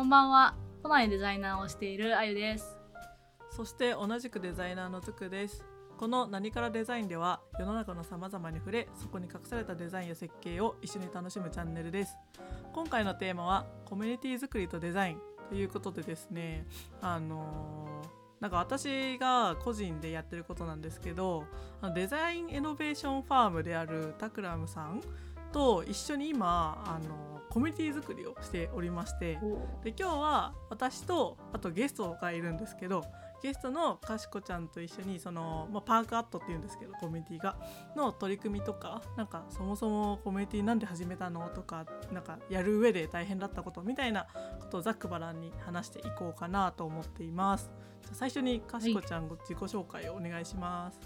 こんばんは。都内デザイナーをしているあゆです。そして同じくデザイナーのつくです。この何からデザインでは世の中の様々に触れそこに隠されたデザインや設計を一緒に楽しむチャンネルです。今回のテーマはコミュニティ作りとデザインということでですね、あのーなんか私が個人でやってることなんですけどあのデザインイノベーションファームであるタクラムさんと一緒に今あのコミュニティ作りをしておりましてで今日は私とあとゲストがいるんですけどゲストのかしこちゃんと一緒にその、まあ、パークアットっていうんですけどコミュニティがの取り組みとかなんかそもそもコミュニティなんで始めたのとかなんかやる上で大変だったことみたいなことをざっくばらんに話していこうかなと思っています。じゃあ最初にかしこちゃんご自己紹介をお願いします。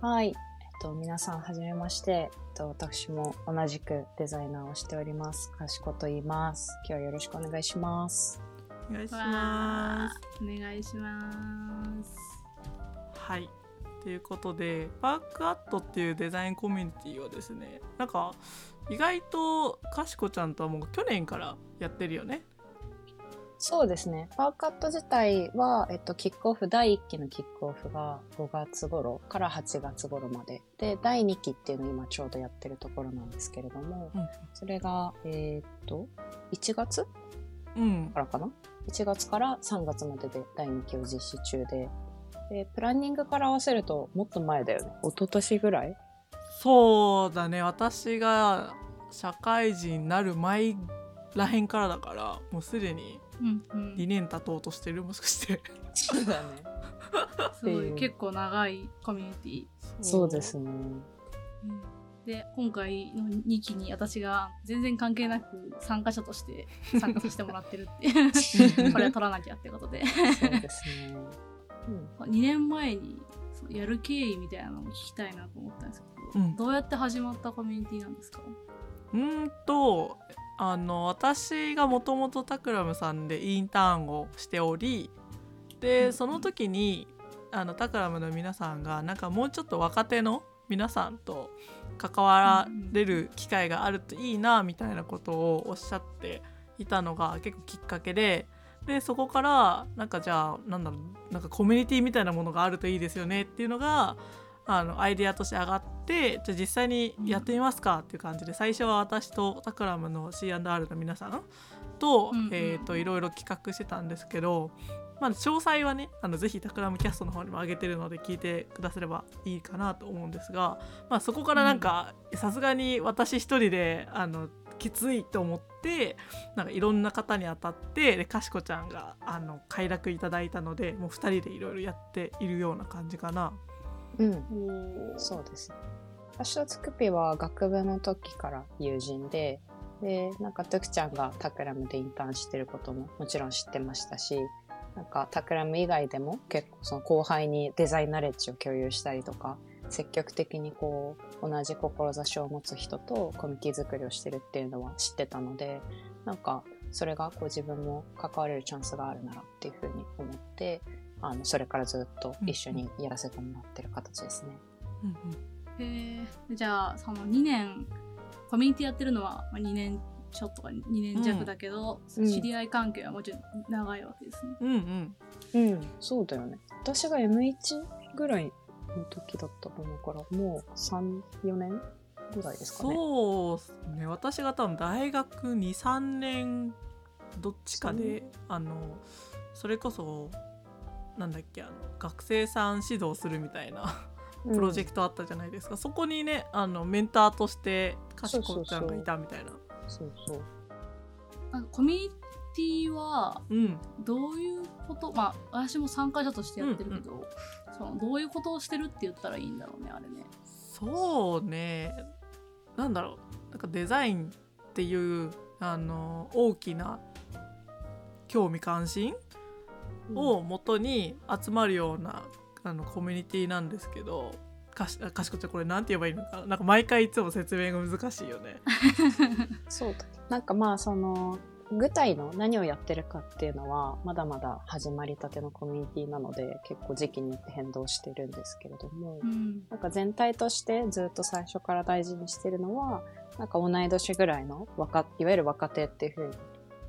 はい。と、皆さん、はじめまして。えっと、私も同じくデザイナーをしております。かしこと言います。今日はよろしくお願いします。お願いしわます。ーお願いします。はい。ということでパークアットっていうデザインコミュニティはですねなんか意外とかしこちゃんとはもう去年からやってるよね。そうですね。パーカット自体は、えっと、キックオフ、第1期のキックオフが5月頃から8月頃まで。で、第2期っていうのを今ちょうどやってるところなんですけれども、うんそれが、えーっと、1月？うんからかな ?1 月から3月までで第2期を実施中で、で、プランニングから合わせるともっと前だよね。一昨年ぐらい？そうだね私が社会人になる前らへんからだからもうすでにうんうん。2年経とうとしてるもしかして。そうだね。すごい、うん結構長いコミュニティ。そうですね。で、今回の2期に私が全然関係なく参加者として参加させてもらってるって。これは取らなきゃってことで。そうですね。うん 2年前にやる経緯みたいなのも聞きたいなと思ったんですけど、うんどうやって始まったコミュニティなんですか？うーんとあの私がもともとタクラムさんでインターンをしておりうん。でその時にあのタクラムの皆さんがなんかもうちょっと若手の皆さんと関われる機会があるといいなみたいなことをおっしゃっていたのが結構きっかけででそこからなんかじゃあなんだろうなんかコミュニティみたいなものがあるといいですよねっていうのがあのアイデアとして上がってじゃあ実際にやってみますかっていう感じで最初は私とタクラムの C&R の皆さんと,、えー、といろいろ企画してたんですけど、まあ、詳細はねあのぜひタクラムキャストの方にも上げてるので聞いてくださればいいかなと思うんですが、まあ、そこからなんかさすがに私一人であのきついと思ってなんかいろんな方に当たってでかしこちゃんがあの快諾いただいたのでもう2人でいろいろやっているような感じかな。うん。おそうですね。私とつくぴは学部の時から友人で、で、なんかトゥクちゃんがタクラムでインターンしてることももちろん知ってましたし、なんかタクラム以外でも結構その後輩にデザインナレッジを共有したりとか、積極的にこう同じ志を持つ人とコミュニティ作りをしてるっていうのは知ってたので、なんかそれがこう自分も関われるチャンスがあるならっていうふうに思って、あの、それからずっと一緒にやらせてもらってる形ですね。うんへえじゃあその2年コミュニティやってるのはまあ2年ちょっとか2年弱だけど、うん。知り合い関係はもちろん長いわけですね。うんうん。うん、そうだよね。私が M1 ぐらいの時だったと思うから、もう3、4年ぐらいですかね。そうね。私が多分大学23年どっちかであのそれこそなんだっけあの学生さん指導するみたいなうん。プロジェクトあったじゃないですか、そこにねあのメンターとしてかしこちゃんがいたみたいな。そうそう。なんかコミュニティはうん。どういうことまあ私も参加者としてやってるけど、そのどういうことをしてるって言ったらいいんだろうねあれね。そうね。なんだろう。なんかデザインっていうあの大きな興味関心を元に集まるようなあのコミュニティなんですけどかしかしこちゃんこれなんて言えばいいのか？ななんか毎回いつも説明が難しいよね。そう。なんかまあ、その、具体の何をやってるかっていうのは、まだまだ始まりたてのコミュニティなので、結構時期によって変動してるんですけれども、うんなんか全体としてずっと最初から大事にしてるのは、なんか同い年ぐらいの若、いわゆる若手っていうふうに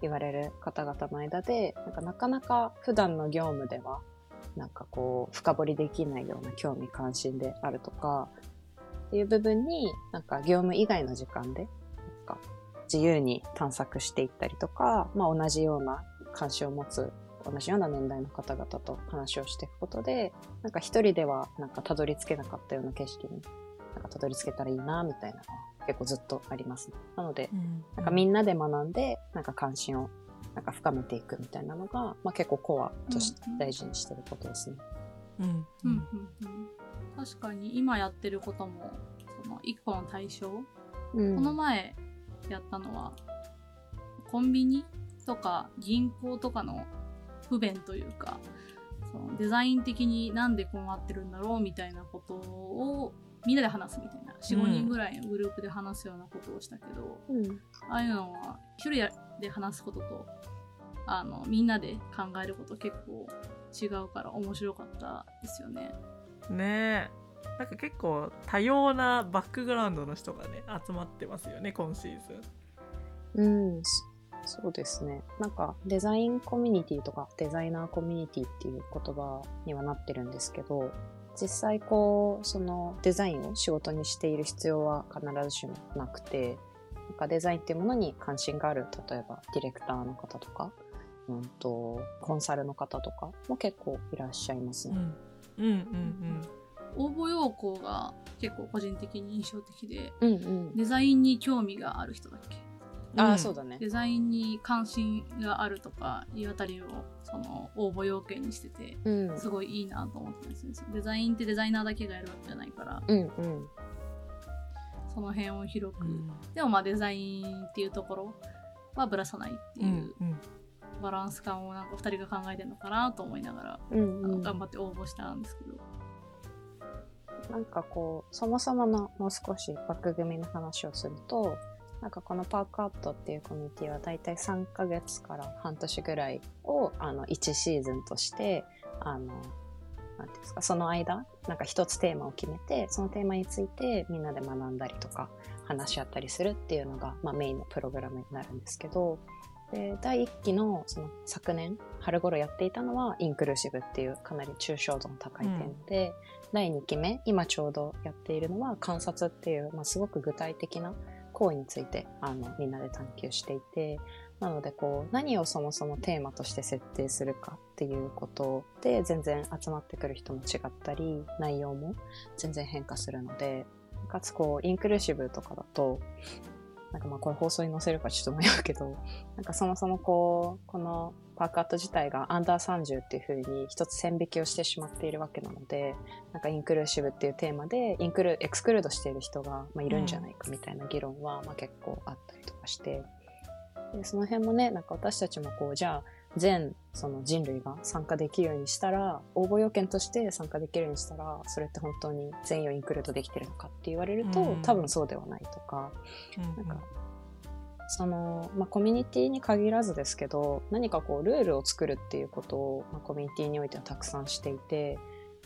言われる方々の間でなんかなかなか普段の業務ではなんかこう深掘りできないような興味関心であるとかっていう部分になんか業務以外の時間でなんか自由に探索していったりとか、まあ、同じような関心を持つ同じような年代の方々と話をしていくことでなんか一人ではなんかたどり着けなかったような景色になんかたどり着けたらいいなみたいな結構ずっとあります、ね、なのでなんかみんなで学んでなんか関心をなんか深めていくみたいなのが、まあ、結構コアとして大事にしてることですね。うん。うん。うんうん、確かに今やってることもその一個の対象、うん。この前やったのはコンビニとか銀行とかの不便というかそのデザイン的になんでこうなってるんだろうみたいなことをみんなで話すみたいな45、うん人ぐらいのグループで話すようなことをしたけどうんああいうのは一人で話すこととあのみんなで考えること結構違うから面白かったですよね。ねえなんか結構多様なバックグラウンドの人がね集まってますよね今シーズン。うん、そそうですね。なんかデザインコミュニティとかデザイナーコミュニティっていう言葉にはなってるんですけど、実際こう、そのデザインを仕事にしている必要は必ずしもなくて、なんかデザインっていうものに関心がある、例えばディレクターの方とか、うんと、コンサルの方とかも結構いらっしゃいますね。うんうんうん応募要項が結構個人的に印象的でうんうん。デザインに興味がある人だっけ？うん。ああ、そうだね。デザインに関心があるとかいうあたりをその応募要件にしててうん。すごいいいなと思ってますねデザインってデザイナーだけがやるわけじゃないからうんうん。その辺を広く、うんでもまあデザインっていうところはぶらさないってういうバランス感をなんか2人が考えてるのかなと思いながら、うんうん。頑張って応募したんですけどなんかこう、そもそものもう少し枠組みの話をすると、なんかこのパークアートっていうコミュニティはだいたい3ヶ月から半年ぐらいをあの1シーズンとして、あの、なんていうんですか、その間、なんか一つテーマを決めて、そのテーマについてみんなで学んだりとか、話し合ったりするっていうのが、まあ、メインのプログラムになるんですけど、で第1期のその昨年春頃やっていたのはインクルーシブっていうかなり抽象度の高いテーマで、第2期目今ちょうどやっているのは観察っていう、まあ、すごく具体的な行為についてあのみんなで探求していてなのでこう何をそもそもテーマとして設定するかっていうことで全然集まってくる人も違ったり内容も全然変化するのでかつこうインクルーシブとかだとなんかまあこれ放送に載せるかちょっと迷うけど なんかそもそもこうこのパークアット自体がアンダー30っていう風に一つ線引きをしてしまっているわけなのでなんかインクルーシブっていうテーマでインクルエクスクルードしている人が、まあ、いるんじゃないかみたいな議論は、まあ、結構あったりとかして。でその辺もねなんか私たちもこうじゃあ全その人類が参加できるようにしたら応募要件として参加できるようにしたらそれって本当に全員をインクルードできてるのかって言われると、うん。多分そうではないとか。うんなんかその、まあ、コミュニティに限らずですけど何かこうルールを作るっていうことを、まあ、コミュニティにおいてはたくさんしていて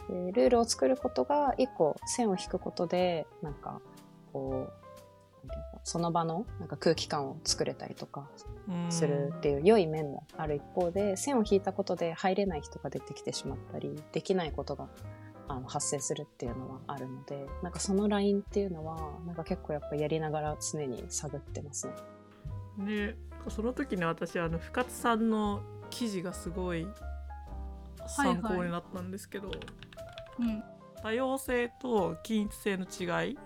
でルールを作ることが一個線を引くことでなんかこうその場のなんか空気感を作れたりとかうん。するっていう良い面もある一方で線を引いたことで入れない人が出てきてしまったりできないことがあの発生するっていうのはあるのでなんかそのラインっていうのはなんか結構やっぱやりながら常に探ってますね。でその時に私あの深津さんの記事がすごい参考になったんですけど、うん。多様性と均一性の違い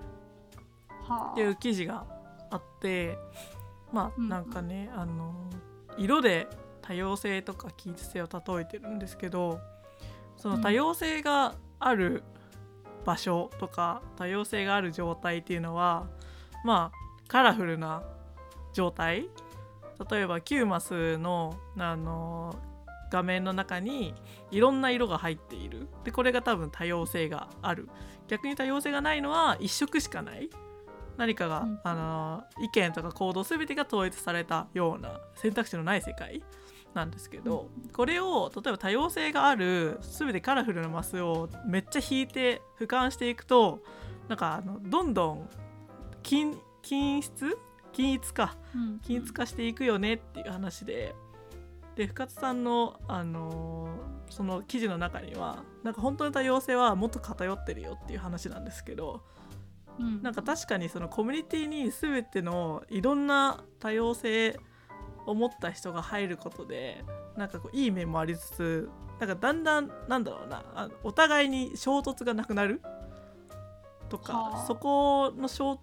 はっていう記事があってまうんあなんかね、あの色で多様性とか均一性を例えてるんですけどその多様性がある場所とか、多様性がある状態っていうのはまあカラフルな状態。例えば9マスのあの画面の中にいろんな色が入っている。でこれが多分多様性がある。逆に多様性がないのは一色しかない何かが、うん。あの意見とか行動全てが統一されたような選択肢のない世界なんですけど、これを例えば多様性がある全てカラフルなマスをめっちゃ引いて俯瞰していくとなんかあのどんどん均均質？均一か。うん。均一化していくよねっていう話で。で深津さんの、あのーその記事の中にはなんか本当に多様性はもっと偏ってるよっていう話なんですけどうん。なんか確かにそのコミュニティに全てのいろんな多様性を持った人が入ることでなんかこういい面もありつつなんかだんだんなんだろうなあお互いに衝突がなくなる？とか、はあ。そこの衝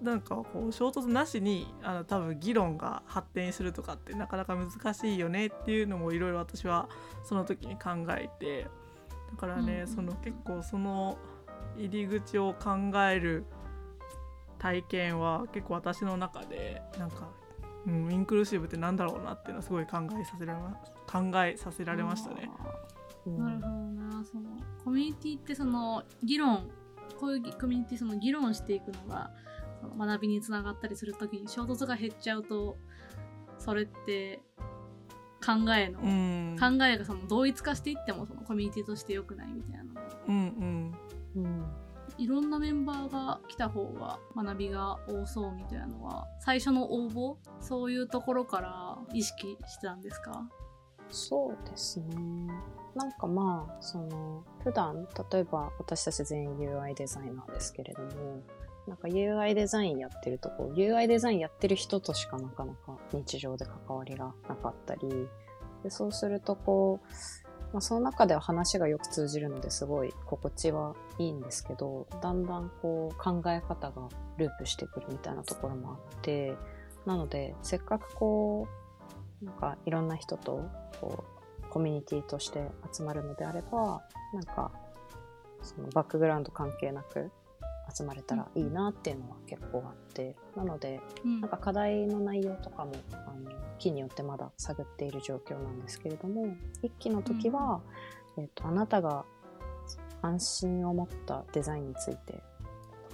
なんかこう衝突なしにあの多分議論が発展するとかってなかなか難しいよねっていうのもいろいろ私はその時に考えてだからね、うん。その結構その入り口を考える体験は結構私の中でなんか、うん、インクルーシブってなんだろうなっていうのはすごい考えさせられま考えさせられましたね。うん。なるほどな。そのコミュニティってその議論こういうコミュニティその議論していくのがその学びにつながったりするときに衝突が減っちゃうとそれって考えの、うん、考えがその同一化していってもそのコミュニティとして良くないみたいな。のうんうんうんいろんなメンバーが来た方が学びが多そうみたいなのは最初の応募そういうところから意識してたんですか？そうですね。なんかまあ、その、普段、例えば私たち全員 UI デザイナーですけれども、なんか UI デザインやってるとこ、UI デザインやってる人としかなかなか日常で関わりがなかったり、でそうするとこう、まあ、その中では話がよく通じるのですごい心地はいいんですけど、だんだんこう考え方がループしてくるみたいなところもあって、なので、せっかくこう、なんかいろんな人とこうコミュニティとして集まるのであれば、なんかそのバックグラウンド関係なく集まれたらいいなっていうのは結構あって、なので、うん。なんか課題の内容とかも、あの、期によってまだ探っている状況なんですけれども、一期の時は、えっと、あなたが安心を持ったデザインについて、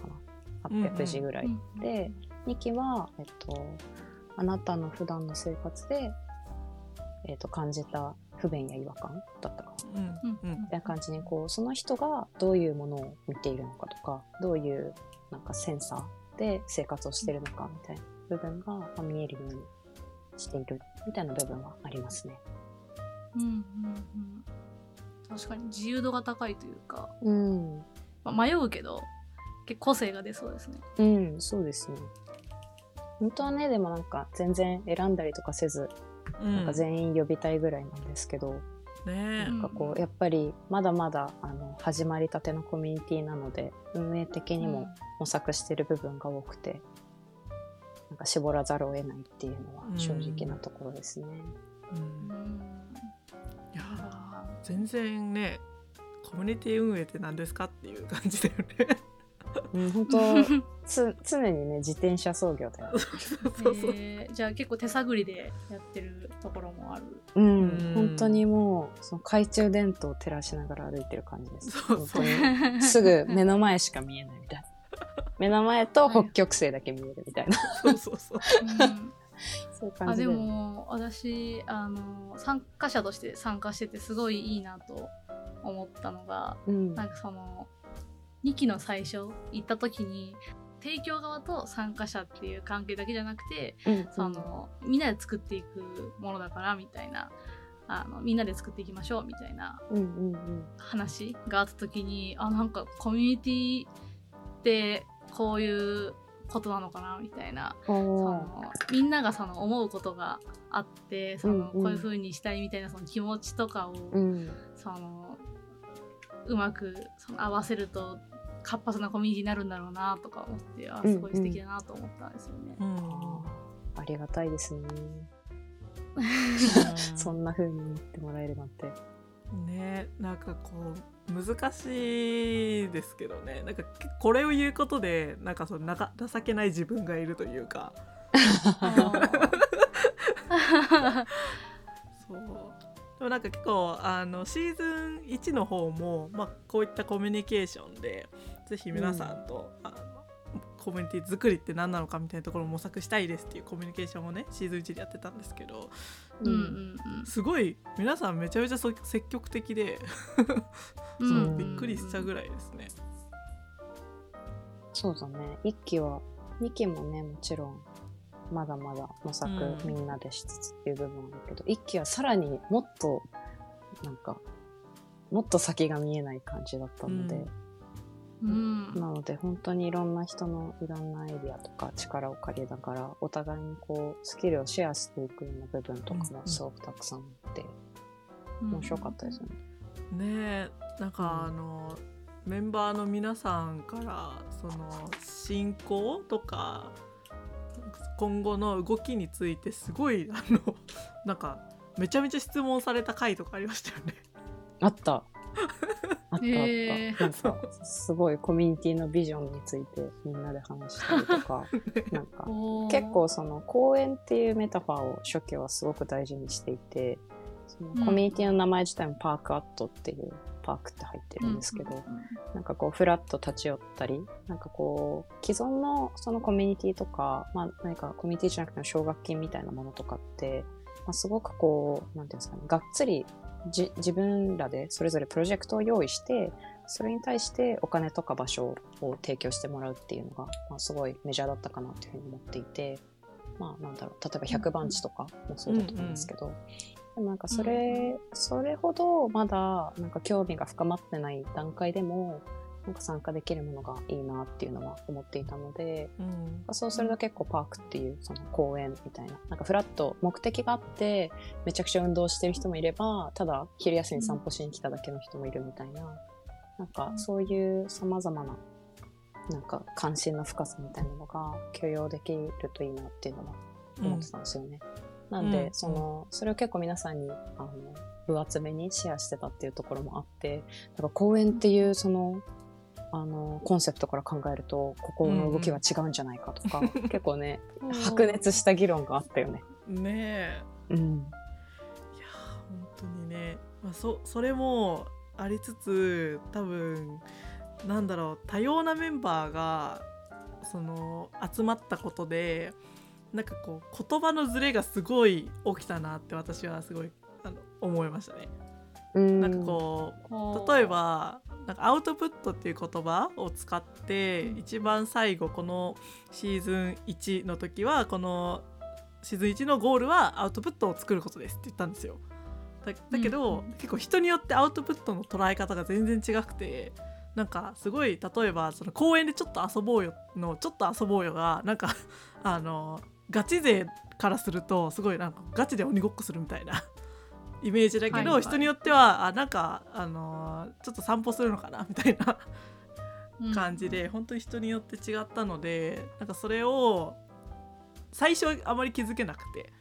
かな、800字ぐらい。うんで、2期は、えっと、あなたの普段の生活で、えっと、感じた不便や違和感？だったかな。うんうんみたいな感じにこうその人がどういうものを見ているのかとかどういうなんかセンサーで生活をしているのかみたいな部分がまあ見えるようにしているみたいな部分はありますね。うんうんうん確かに自由度が高いというか、うん、まあ、迷うけど結構個性が出そうですね。うん、そうですね。本当はねでもなんか全然選んだりとかせず、うんなんか全員呼びたいぐらいなんですけど、ねえ。うんなんかこうやっぱりまだまだあの始まりたてのコミュニティなので運営的にも模索してる部分が多くて、なんか絞らざるを得ないっていうのは正直なところですね。うん。うん。いやー全然ねコミュニティ運営って何ですかっていう感じだよね。うん、本当つ常にね自転車操業だよね。そうそうそう。えーじゃあ結構手探りでやってるところもある。うんうん本当にもうその懐中電灯を照らしながら歩いてる感じです。そうそう本当にすぐ目の前しか見えないみたいな。目の前と北極星だけ見えるみたいな。そうそうそう。うんそういう感あでじで。も私あの参加者として参加しててすごいいいなと思ったのがうんなんかその2期の最初行った時に提供側と参加者っていう関係だけじゃなくてうん。そのみんなで作っていくものだからみたいなあのみんなで作っていきましょうみたいな話があった時にあなんかコミュニティってこういうことなのかなみたいなそのみんながその思うことがあってその、うんうん。こういう風にしたいみたいなその気持ちとかを、うん。そのうまくその合わせると活発なコミュニティになるんだろうなとか思ってあすごい素敵だなと思ったんですよね。うんあーありがたいですね。そんな風に言ってもらえるなんて。ねなんかこう難しいですけどねなんかこれを言うことでなんかそのなか情けない自分がいるというか そうでもなんか結構あのシーズン1の方も、まあ、こういったコミュニケーションでぜひ皆さんと、あのコミュニティ作りって何なのかみたいなところを模索したいですっていうコミュニケーションをねシーズン1でやってたんですけどうんうんすごい皆さんめちゃめちゃそ積極的で、うんそううんびっくりしちゃうぐらいですね。そうだね。一期は、二期もね、もちろん、まだまだ模索うんみんなでしつつっていう部分はあるけど、一期はさらにもっとなんかもっと先が見えない感じだったので、うん。なので本当にいろんな人のいろんなアイディアとか力を借りながらお互いにこうスキルをシェアしていくような部分とかもすごくたくさんあって面白かったですよね。ねえなんかあの、メンバーの皆さんからその進行とか今後の動きについてすごいあのなんかめちゃめちゃ質問された回とかありましたよね。あった。あったあった。なんかすごいコミュニティのビジョンについてみんなで話したりとか なんか結構その公園っていうメタファーを初期はすごく大事にしていてそのコミュニティの名前自体もパークアットっていうパークって入ってるんですけど、なんかこうフラッと立ち寄ったりなんかこう既存のそのコミュニティとか、まあ、何かコミュニティじゃなくても奨学金みたいなものとかって、まあ、すごくこうなんていうんですかねがっつりじ自分らでそれぞれプロジェクトを用意してそれに対してお金とか場所を提供してもらうっていうのが、まあ、すごいメジャーだったかなというふうに思っていて、まあなんだろう例えば100番地とかもそうだと思うんですけど、でもなんかそれ、それほどまだなんか興味が深まってない段階でもなんか参加できるものがいいなっていうのは思っていたので、うんそうすると結構パークっていうその公園みたいな、なんかフラット目的があって、めちゃくちゃ運動してる人もいれば、ただ昼休み散歩しに来ただけの人もいるみたいな、なんかそういう様々な、なんか関心の深さみたいなのが許容できるといいなっていうのは思ってたんですよね。なんで、うんその、それを結構皆さんに、あの、分厚めにシェアしてたっていうところもあって、なんか公園っていうその、あの、コンセプトから考えると、ここの動きは違うんじゃないかとか、結構ね、白熱した議論があったよね。ねえうん。いやー本当にね、まあ、そそれもありつつ多分なんだろう多様なメンバーがその集まったことでなんかこう言葉のズレがすごい起きたなって私はすごいあの思いましたね。うん。なんかこう例えばなんかアウトプットっていう言葉を使って一番最後このシーズン1の時はこのシーズン1のゴールはアウトプットを作ることですって言ったんですよ。だだけど、うん。結構人によってアウトプットの捉え方が全然違くてなんかすごい例えばその公園でちょっと遊ぼうよのちょっと遊ぼうよがなんかあのガチ勢からするとすごいなんかガチで鬼ごっこするみたいなイメージだけど、はいはい人によってはあなんかあのちょっと散歩するのかなみたいな感じで、本当に人によって違ったのでなんかそれを最初はあまり気づけなくて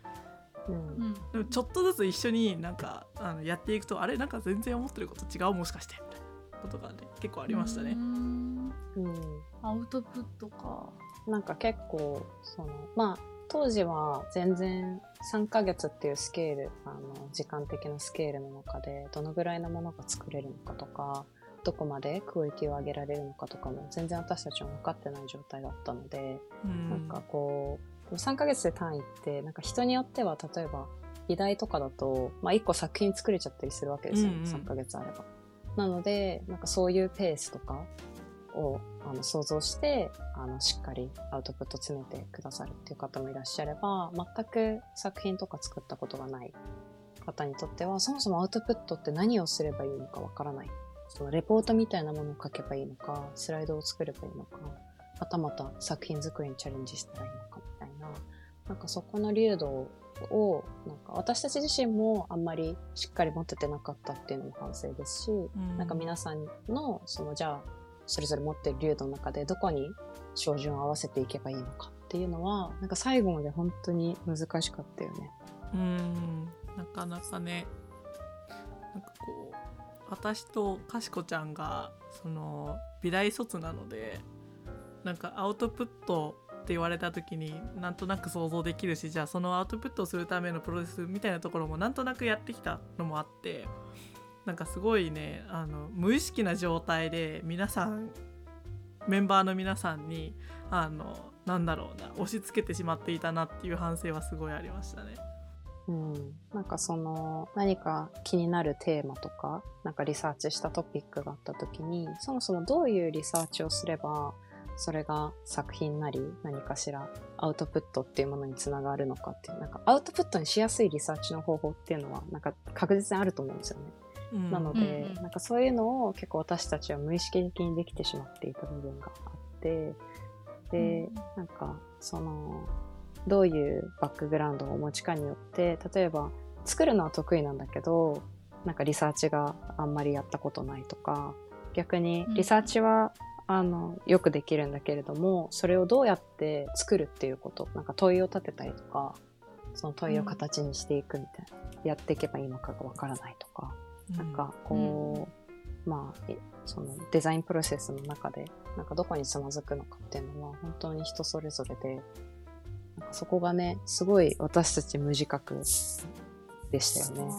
うんうんでもちょっとずつ一緒になんかあのやっていくとあれなんか全然思ってること違うもしかしてみたいなことがね結構ありましたねう。んうん。アウトプットか。なんか結構、その、まあ、当時は全然3ヶ月っていうスケール、あの、時間的なスケールの中で、どのぐらいのものが作れるのかとか、どこまでクオリティを上げられるのかとかも全然私たちは分かってない状態だったので、うんなんかこう、3ヶ月で単位って、なんか人によっては、例えば、議題とかだと、まあ1個作品作れちゃったりするわけですよね、うんうん3ヶ月あれば。なので、なんかそういうペースとかをあの想像して、あの、しっかりアウトプット詰めてくださるっていう方もいらっしゃれば、全く作品とか作ったことがない方にとっては、そもそもアウトプットって何をすればいいのかわからない。そのレポートみたいなものを書けばいいのか、スライドを作ればいいのか、はたまた作品作りにチャレンジしたらいいのかみたいな、なんかそこの流動を、なんか私たち自身もあんまりしっかり持ててなかったっていうのも反省ですし、うんなんか皆さんの、そのじゃあ、それぞれ持ってる流度の中でどこに照準を合わせていけばいいのかっていうのは、なんか最後まで本当に難しかったよね。うんなかなかねなんかこう私とかしこちゃんがその美大卒なのでなんかアウトプットって言われた時になんとなく想像できるしじゃあそのアウトプットをするためのプロセスみたいなところもなんとなくやってきたのもあってなんかすごいねあの無意識な状態で皆さんメンバーの皆さんにあのなんだろうな押し付けてしまっていたなっていう反省はすごいありましたね。うん。なんかその、何か気になるテーマとか、なんかリサーチしたトピックがあった時に、そもそもどういうリサーチをすれば、それが作品なり何かしらアウトプットっていうものにつながるのかっていうなんかアウトプットにしやすいリサーチの方法っていうのはなんか確実にあると思うんですよね。うんなので、うんうんなんかそういうのを結構私たちは無意識的にできてしまっていた部分があってで、うん。なんかそのどういうバックグラウンドをお持ちかによって例えば作るのは得意なんだけどなんかリサーチがあんまりやったことないとか逆にリサーチは、あのよくできるんだけれどもそれをどうやって作るっていうことなんか問いを立てたりとかその問いを形にしていくみたいな、やっていけばいいのかがわからないとか、なんかこう、まあいそのデザインプロセスの中でなんかどこにつまずくのかっていうのは本当に人それぞれでなんかそこがねすごい私たち無自覚でしたよね。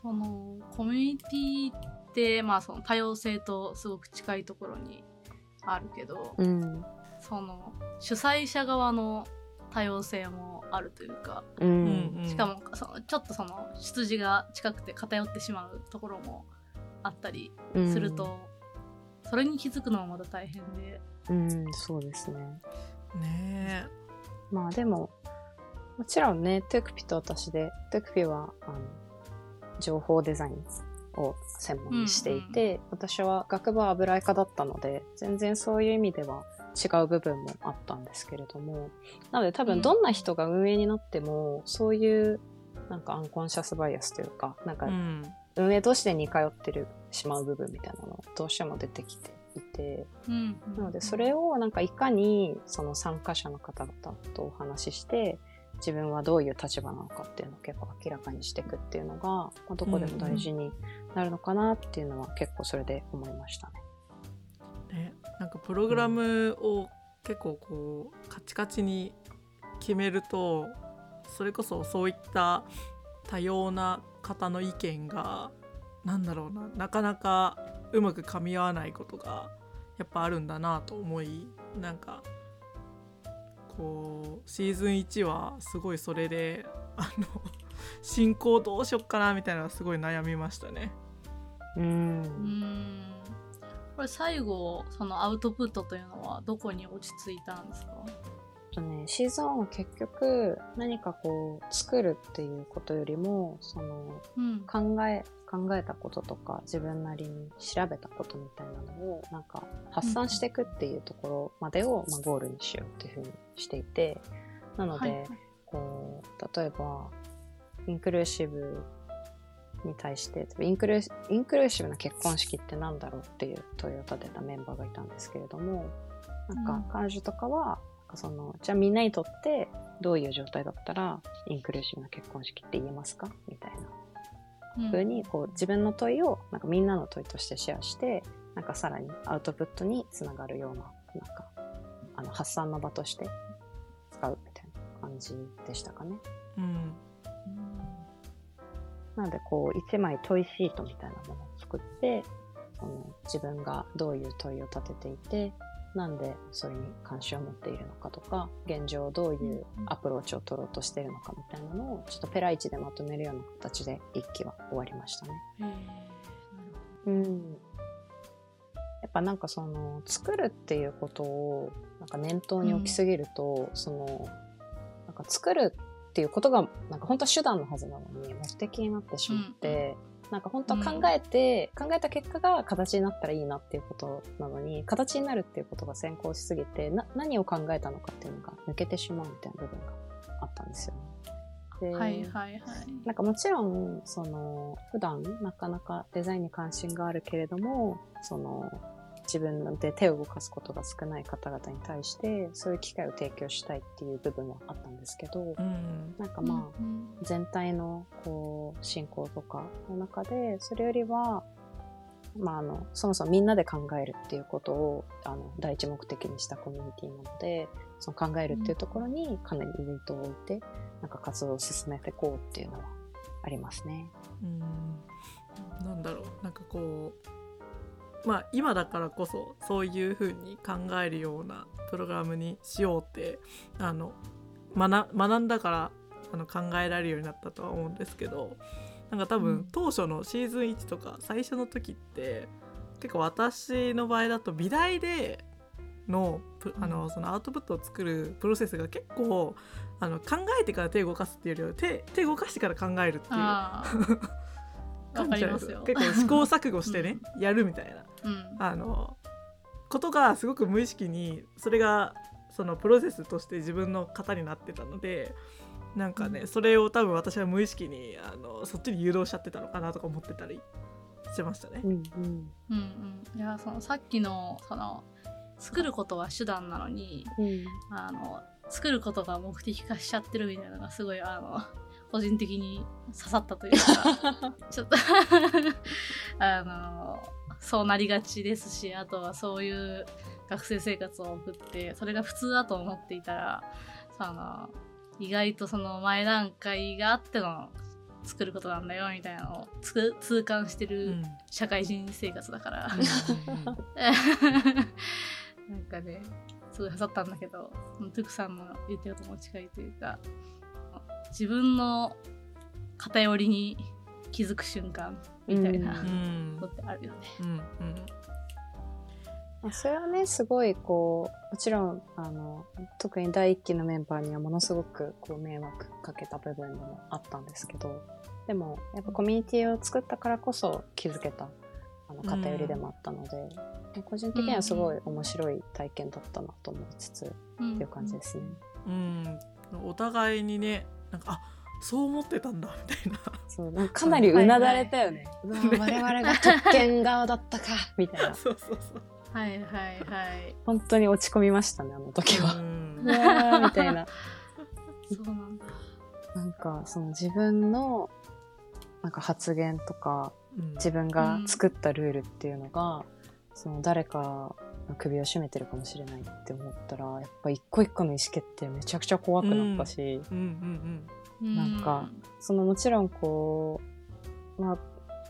そのコミュニティってまあその多様性とすごく近いところにあるけど、うん。その主催者側の多様性もあるというか、ううんん。しかもそのちょっとその出自が近くて偏ってしまうところもあったりすると、それに気づくのもまた大変で、うん、うん、そうですね。ねまあでももちろんねトゥクピと私でトゥクピはあの情報デザインを専門にしていて、私は学部は油絵科だったので全然そういう意味では違う部分もあったんですけれどもなので多分どんな人が運営になっても、そういうなんかアンコンシャスバイアスというかなんか運営同士で似通ってるしまう部分みたいなのどうしても出てきていてうんなのでそれをなんかいかにその参加者の方々とお話しして自分はどういう立場なのかっていうのを結構明らかにしていくっていうのが、まあ、どこでも大事になるのかなっていうのは結構それで思いましたね。ねなんかプログラムを結構こうカチカチに決めるとそれこそそういった多様な方の意見がなんだろうななかなかうまく噛み合わないことがやっぱあるんだなと思いなんかこうシーズン1はすごいそれであの進行どうしよっかなみたいなのがすごい悩みましたね。う。うんんこれ最後そのアウトプットというのはどこに落ち着いたんですか？とね、シーズン1は結局何かこう作るっていうことよりもそのうん。考え考えたこととか自分なりに調べたことみたいなのをなんか発散していくっていうところまでを、まあ、ゴールにしようっていうふうにしていてなので、はいはい。こう例えばインクルーシブに対してインクルーインクルーシブな結婚式ってなんだろうっていう問いを立てたメンバーがいたんですけれどもなんかうん。彼女とかは、なんかそのじゃあみんなにとってどういう状態だったらインクルーシブな結婚式って言えますか？みたいなうん。風にこう自分の問いをなんかみんなの問いとしてシェアしてなんかさらにアウトプットにつながるようななんかあの発散の場として使うみたいな感じでしたかね。うんなのでこう1枚問いシートみたいなものを作ってその自分がどういう問いを立てていてなんでそれに関心を持っているのかとか現状どういうアプローチを取ろうとしているのかみたいなのをちょっとペライチでまとめるような形で一期は終わりましたね。うん、やっぱなんかその作るっていうことをなんか念頭に置きすぎると、そのなんか作るっていうことがなんか本当は手段のはずなのに目的になってしまって、なんか本当は考えて、考えた結果が形になったらいいなっていうことなのに形になるっていうことが先行しすぎてな何を考えたのかっていうのが抜けてしまうみたいな部分があったんですよね。はいはいはい。なんかもちろん、その、普段なかなかデザインに関心があるけれども、その、自分で手を動かすことが少ない方々に対して、そういう機会を提供したいっていう部分はあったんですけど、うん。なんかまあ、うん全体のこう進行とかの中でそれよりは、まあ、あのそもそもみんなで考えるっていうことをあの第一目的にしたコミュニティなのでその考えるっていうところにかなりイベントを置いてなんか活動を進めていこうっていうのはありますね。うん。なんだろう。なんかこうまあ今だからこそそういう風に考えるようなプログラムにしようってあの学学んだからあの考えられるようになったとは思うんですけどなんか多分、うん。当初のシーズン1とか最初の時って結構私の場合だと美大でのプあのそのアウトプットを作るプロセスが結構あの考えてから手を動かすっていうよりは手手動かしてから考えるっていう ああわかりますよ。結構試行錯誤してね、やるみたいな。うん。あのことがすごく無意識にそれがそのプロセスとして自分の型になってたのでなんかね、それを多分私は無意識にあのそっちに誘導しちゃってたのかなとか思ってたりしてましたね。う。んうん。うんうん。いやそのさっきのその作ることは手段なのにうん。あの作ることが目的化しちゃってるみたいなのがすごいあの個人的に刺さったというか ちょっと あのそうなりがちですしあとはそういう学生生活を送ってそれが普通だと思っていたらその意外とその前段階があっての作ることなんだよみたいなのを痛感してうるん。社会人生活だから、うん なんかねすごい刺さったんだけどトゥクさんの言ってることも近いというか自分の偏りに気づく瞬間みたいなううんのってあるよね。うんうん。まあそれはねすごいこうもちろんあの特に第一期のメンバーにはものすごくこう迷惑かけた部分もあったんですけどでもやっぱコミュニティを作ったからこそ気づけたあの偏りでもあったので、個人的にはすごい面白い体験だったなと思いつつ、うん。っていう感じですね。うん。お互いにねなんかあそう思ってたんだみたいなそうなんかかなりうなだれたよね。うわ我々が特権側だったか みたいな。そうそうそうはいはいはい。本当に落ち込みましたねあの時は。うんみたいな。そうなんだ。なんかその自分のなんか発言とかうん自分が作ったルールっていうのが、その誰かの首を絞めてるかもしれないって思ったらやっぱ一個一個の意思決定めちゃくちゃ怖くなったし、うん。うんうなんかそのもちろんこうまあ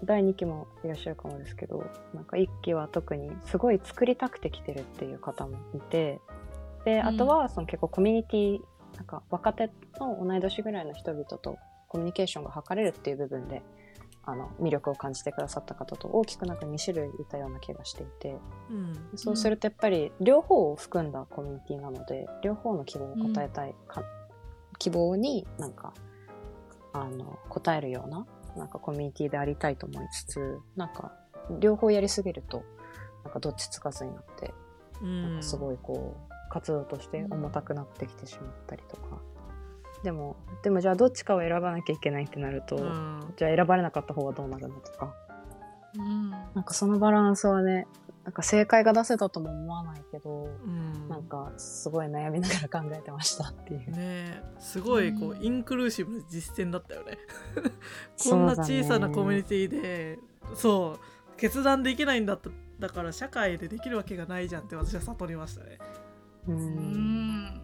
第2期もいらっしゃるかもですけどなんか1期は特にすごい作りたくて来てるっていう方もいてでうん。あとはその結構コミュニティなんか若手の同い年ぐらいの人々とコミュニケーションが図れるっていう部分であの魅力を感じてくださった方と大きくなんか2種類いたような気がしていて。うん。そうするとやっぱり両方を含んだコミュニティなので両方の希望を答えたいか、希望になんかあの答えるようななんかコミュニティでありたいと思いつつなんか両方やりすぎるとなんかどっちつかずになってうん。なんかすごいこう活動として重たくなってきてしまったりとか、でもでもじゃあどっちかを選ばなきゃいけないってなると、うん。じゃあ選ばれなかった方はどうなるのとか。うん。なんかそのバランスはねなんか正解が出せたとも思わないけど、うん。なんかすごい悩みながら考えてましたっていう。ねえすごいこう、うん。インクルーシブな実践だったよね。こそんな小さなコミュニティでそう決断できないんだっただから社会でできるわけがないじゃんって私は悟りましたね。ううんん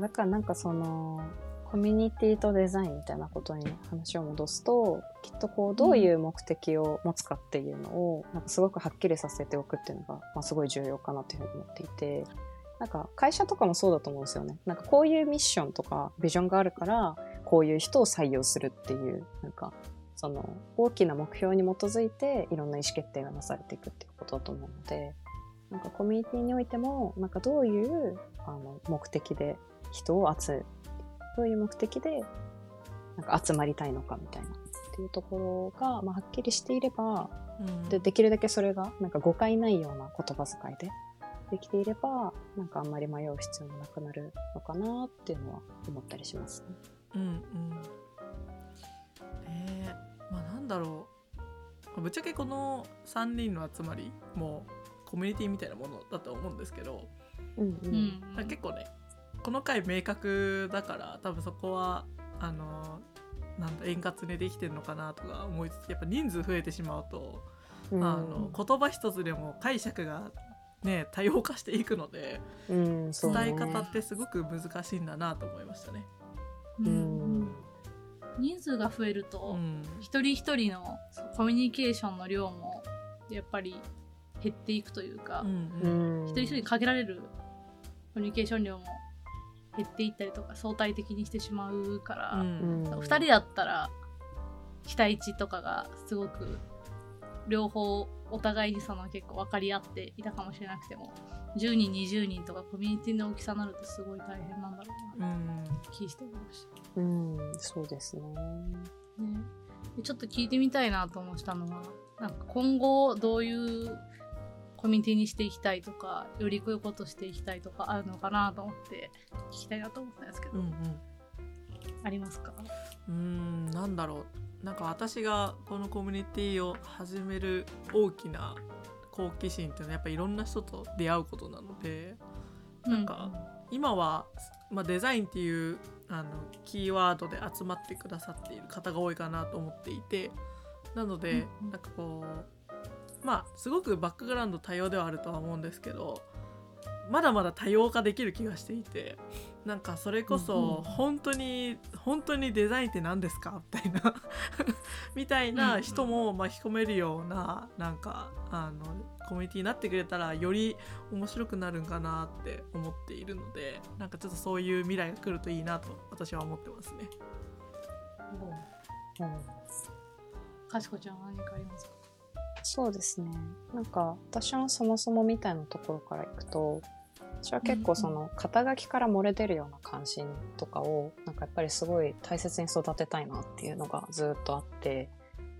だからなんかそのコミュニティとデザインみたいなことに話を戻すときっとこうどういう目的を持つかっていうのをなんかすごくはっきりさせておくっていうのが、まあ、すごい重要かなというふうに思っていてなんか会社とかもそうだと思うんですよね。なんかこういうミッションとかビジョンがあるからこういう人を採用するっていうなんかその大きな目標に基づいていろんな意思決定がなされていくっていうことだと思うのでなんかコミュニティにおいてもなんかどういうあの目的で人を集どういう目的でなんか集まりたいのかみたいな。っていうところが、まあ、はっきりしていればうん。でできるだけそれがなんか誤解ないような言葉遣いでできていればなんかあんまり迷う必要もなくなるのかなっていうのは思ったりしますね。うんうん。えー、まあなんだろう。ぶっちゃけこの3人の集まりもコミュニティみたいなものだと思うんですけど、うんううん結構ねこの回明確だから多分そこはあのなんだ円滑にできてるのかなとか思いつつやっぱ人数増えてしまうと、うん。あの言葉一つでも解釈がね多様化していくのでうんね。伝え方ってすごく難しいんだなと思いましたね。ううん。ん人数が増えると、うん。一人一人のコミュニケーションの量もやっぱり減っていくというか、うん一人一人にかけられるコミュニケーション量も減っていったりとか相対的にしてしまうから、うん。うん。2人だったら期待値とかがすごく両方お互いにその結構分かり合っていたかもしれなくても10人20人とかコミュニティの大きさになるとすごい大変なんだろうなうん。気して思うし、うん、そうですね。ね、でちょっと聞いてみたいなと思ったのはなんか今後どういうコミュニティにしていきたいとかよりこういうことしていきたいとかあるのかなと思って聞きたいなと思ったんですけど、うんありますか？うんうんなんだろう。なんか私がこのコミュニティを始める大きな好奇心っていうのはやっぱいろんな人と出会うことなのでなんか今は、まあ、デザインっていうあのキーワードで集まってくださっている方が多いかなと思っていてなので、うんうん。なんかこうまあすごくバックグラウンド多様ではあるとは思うんですけどまだまだ多様化できる気がしていてなんかそれこうんうそん。本当に本当にデザインって何ですか？みたいな みたいな人も巻き込めるようななんかあのコミュニティになってくれたらより面白くなるんかなって思っているのでなんかちょっとそういう未来が来るといいなと私は思ってますね。う。んかしこちゃんは何かありますか？そうですね。なんか私のそもそもみたいなところからいくと、私は結構その肩書きから漏れ出るような関心とかをなんかやっぱりすごい大切に育てたいなっていうのがずっとあって、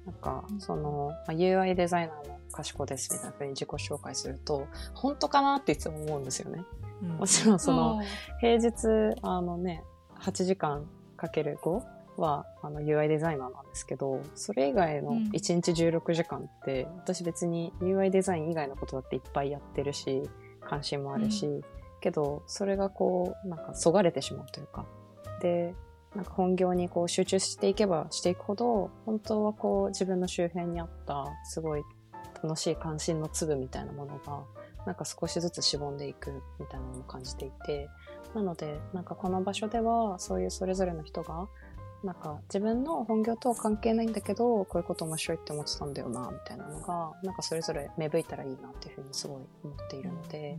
なんかうんその、まあ UI デザイナーの賢ですみたいな風に自己紹介すると、本当かなっていつも思うんですよね。うんもちろんそのうん平日あのね8時間かける5はあの UI デザイナーなんですけどそれ以外のうん。1日16時間って、私別に UI デザイン以外のことだっていっぱいやってるし関心もあるし、けどそれがこうなんかそがれてしまうというか。でなんか本業にこう集中していけばしていくほど本当はこう自分の周辺にあったすごい楽しい関心の粒みたいなものがなんか少しずつしぼんでいくみたいなのを感じていて。なのでなんかこの場所ではそういうそれぞれの人がなんか自分の本業とは関係ないんだけどこういうこと面白いって思ってたんだよなみたいなのがなんかそれぞれ芽吹いたらいいなっていうふうにすごい思っているので、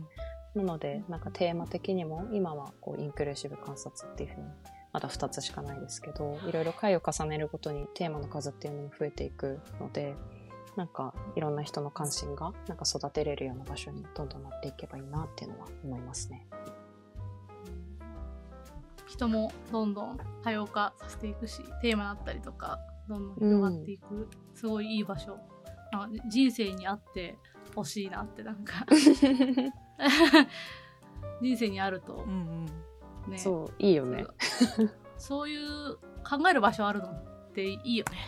なのでなんかテーマ的にも今はこうインクルーシブ観察っていうふうにまだ2つしかないですけどいろいろ回を重ねるごとにテーマの数っていうのも増えていくのでなんかいろんな人の関心がなんか育てれるような場所にどんどんなっていけばいいなっていうのは思いますね。人もどんどん多様化させていくしテーマだったりとかどんどん広がっていく、すごいいい場所。人生にあってほしいなってなんか。人生にあると。うんうん。ね。そういいよね。そういう考える場所あるのっていいよね。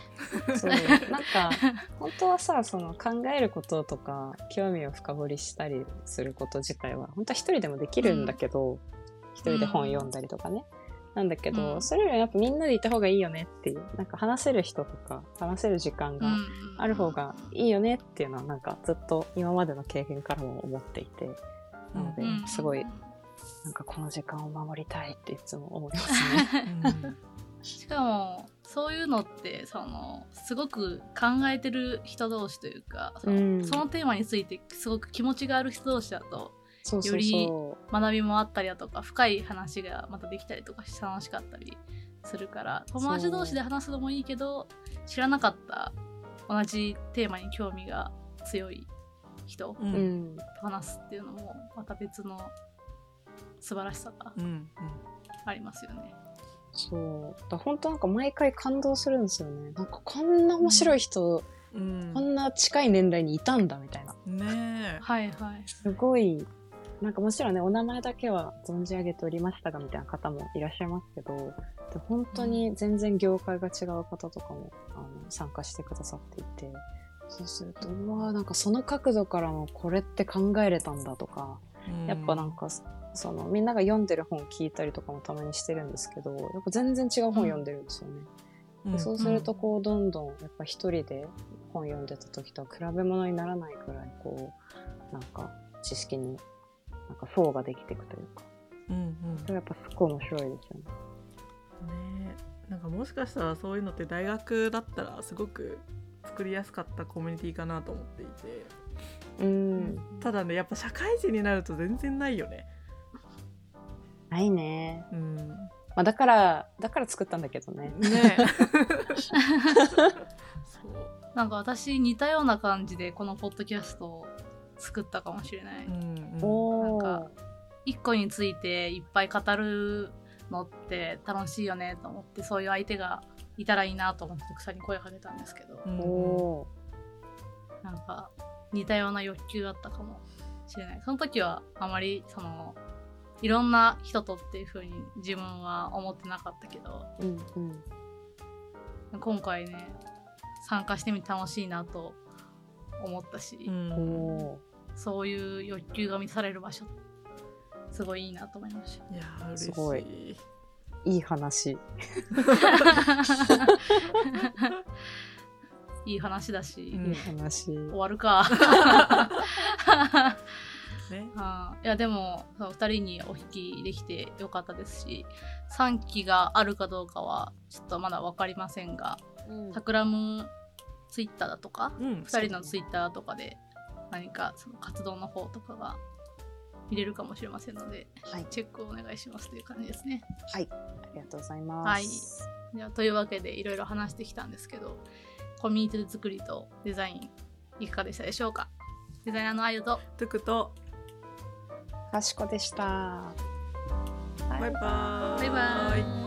そう。なんか本当はさその考えることとか興味を深掘りしたりすること自体は本当は一人でもできるんだけど、一人で本読んだりとかね、なんだけど、うん。それよりやっぱみんなでいた方がいいよねっていうなんか話せる人とか話せる時間がある方がいいよねっていうのはなんかずっと今までの経験からも思っていてなのですごいなんかこの時間を守りたいっていつも思いますね。うん。しかもそういうのってそのすごく考えてる人同士というかその,、うん。そのテーマについてすごく気持ちがある人同士だとそうそうよりそ学びもあったりだとか深い話がまたできたりとかして楽しかったりするから友達同士で話すのもいいけど知らなかった同じテーマに興味が強い人とうんう。うん話すっていうのもまた別の素晴らしさがうんうんありますよね。そう。だから本当なんか毎回感動するんですよね。なんかこんな面白い人、うんこんな近い年代にいたんだみたいな。ねはいはい。すごい、なんかもちろんね、お名前だけは存じ上げておりましたがみたいな方もいらっしゃいますけど、で本当に全然業界が違う方とかもあの参加してくださっていて、そうすると、うわーなんかその角度からもこれって考えれたんだとか、えやっぱなんか、そのみんなが読んでる本聞いたりとかもたまにしてるんですけど、やっぱ全然違う本読んでるんですよね。でそうするとこうどんどんやっぱ一人で本読んでた時とは比べ物にならないくらいこうなんか知識になんか層ができていくというか。うんうん。それやっぱすっごい面白いですよね。ね。なんかもしかしたらそういうのって大学だったらすごく作りやすかったコミュニティかなと思っていて。うん、ただねやっぱ社会人になると全然ないよね。ないね。うん。まあだからだから作ったんだけどね。ね。そう。なんか私似たような感じでこのポッドキャストを作ったかもしれない。うんおー。なんか一個についていっぱい語るのって楽しいよねと思ってそういう相手がいたらいいなと思って草に声かけたんですけど、うんおなんか似たような欲求があったかもしれない。その時はあまりそのいろんな人とっていう風に自分は思ってなかったけどーうんうん。今回ね参加してみて楽しいなと思ったし、うん。おそういう欲求が満たされる場所すごいいいなと思いました。いやー嬉しいすごいーいい話。いい話だし、うんいい話。終わるか。ねあー いやでもそう2人にお引きできてよかったですし3期があるかどうかはちょっとまだ分かりませんがタクラムツイッターだとかうん2人のツイッターとかで何かその活動の方とかが見れるかもしれませんのではい。チェックをお願いしますという感じですね。はい。ありがとうございます。ではというわけでいろいろ話してきたんですけどコミュニティ作りとデザインいかがでしたでしょうか？デザイナーのあゆとトゥクとかしこでした。バイバーイバイバーイ